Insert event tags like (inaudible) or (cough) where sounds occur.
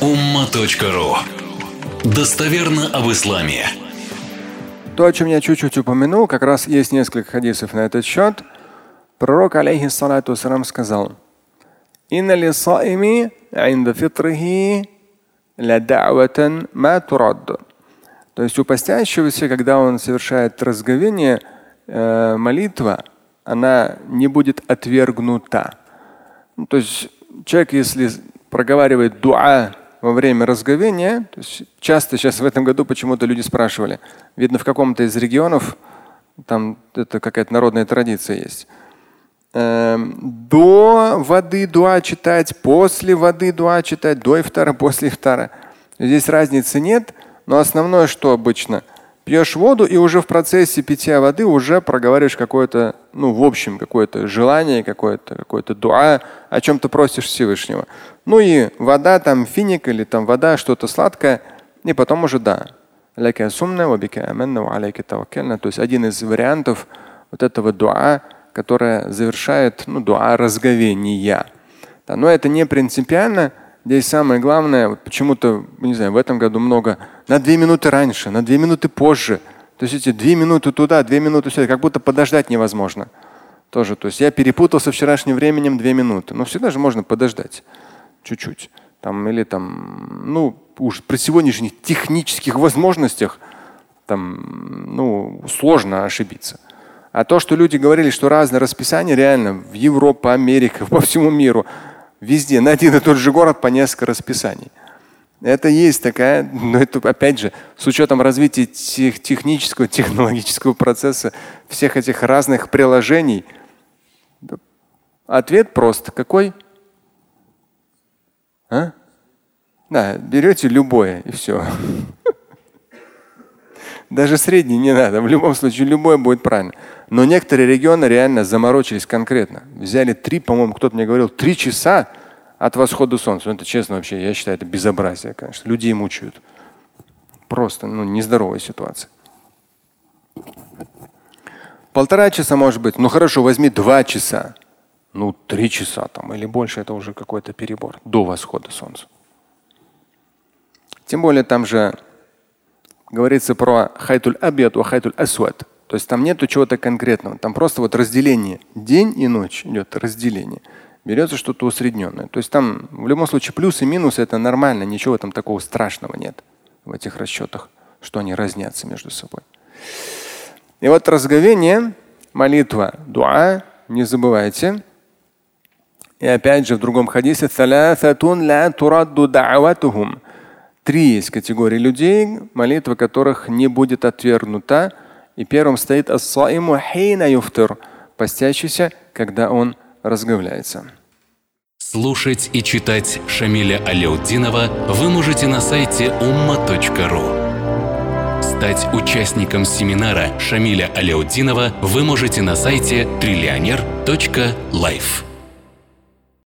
umma.ru Достоверно об исламе. То, о чем я чуть-чуть упомянул, как раз есть несколько хадисов на этот счет. Пророк, алейхиссалату waссалам, сказал, «Инна саими инда фитрихи ля да'ватан ма турад». То есть у постящегося, когда он совершает разговение, э, молитва, она не будет отвергнута. Ну, то есть человек, если проговаривает дуа во время разговения, часто сейчас в этом году почему-то люди спрашивали, видно в каком-то из регионов, там это какая-то народная традиция есть, эм, до воды дуа читать, после воды дуа читать, до ифтара, после ифтара. Здесь разницы нет, но основное, что обычно – пьешь воду и уже в процессе питья воды уже проговариваешь какое-то, ну, в общем, какое-то желание, какое-то какое дуа, о чем ты просишь Всевышнего. Ну и вода, там финик или там вода, что-то сладкое, и потом уже да. То есть один из вариантов вот этого дуа, которое завершает ну, дуа разговения. Да, но это не принципиально. Здесь самое главное, вот почему-то, не знаю, в этом году много на две минуты раньше, на две минуты позже. То есть эти две минуты туда, две минуты сюда, как будто подождать невозможно. Тоже. То есть я перепутал со вчерашним временем две минуты. Но всегда же можно подождать чуть-чуть. Там, или там, ну, уж при сегодняшних технических возможностях там, ну, сложно ошибиться. А то, что люди говорили, что разное расписание, реально в Европе, Америке, (laughs) по всему миру, Везде, на один и тот же город по несколько расписаний. Это есть такая, но это опять же, с учетом развития тех, технического, технологического процесса, всех этих разных приложений. Ответ прост. Какой? А? Да, берете любое и все. (laughs) Даже средний не надо. В любом случае, любое будет правильно. Но некоторые регионы реально заморочились конкретно. Взяли три, по-моему, кто-то мне говорил, три часа от восхода солнца. Ну, это честно вообще, я считаю, это безобразие, конечно. Людей мучают. Просто ну, нездоровая ситуация. Полтора часа может быть. Ну хорошо, возьми два часа. Ну, три часа там или больше, это уже какой-то перебор до восхода солнца. Тем более там же говорится про хайтуль абьят и хайтуль асват. То есть там нету чего-то конкретного. Там просто вот разделение. День и ночь идет разделение. Берется что-то усредненное. То есть там в любом случае плюс и минус это нормально. Ничего там такого страшного нет в этих расчетах, что они разнятся между собой. И вот разговение, молитва, дуа, не забывайте. И опять же в другом хадисе Три есть категории людей, молитва которых не будет отвергнута. И первым стоит ас-саиму хейна юфтир, постящийся, когда он разговляется. Слушать и читать Шамиля Аляутдинова вы можете на сайте umma.ru. Стать участником семинара Шамиля Аляутдинова вы можете на сайте триллионер.life.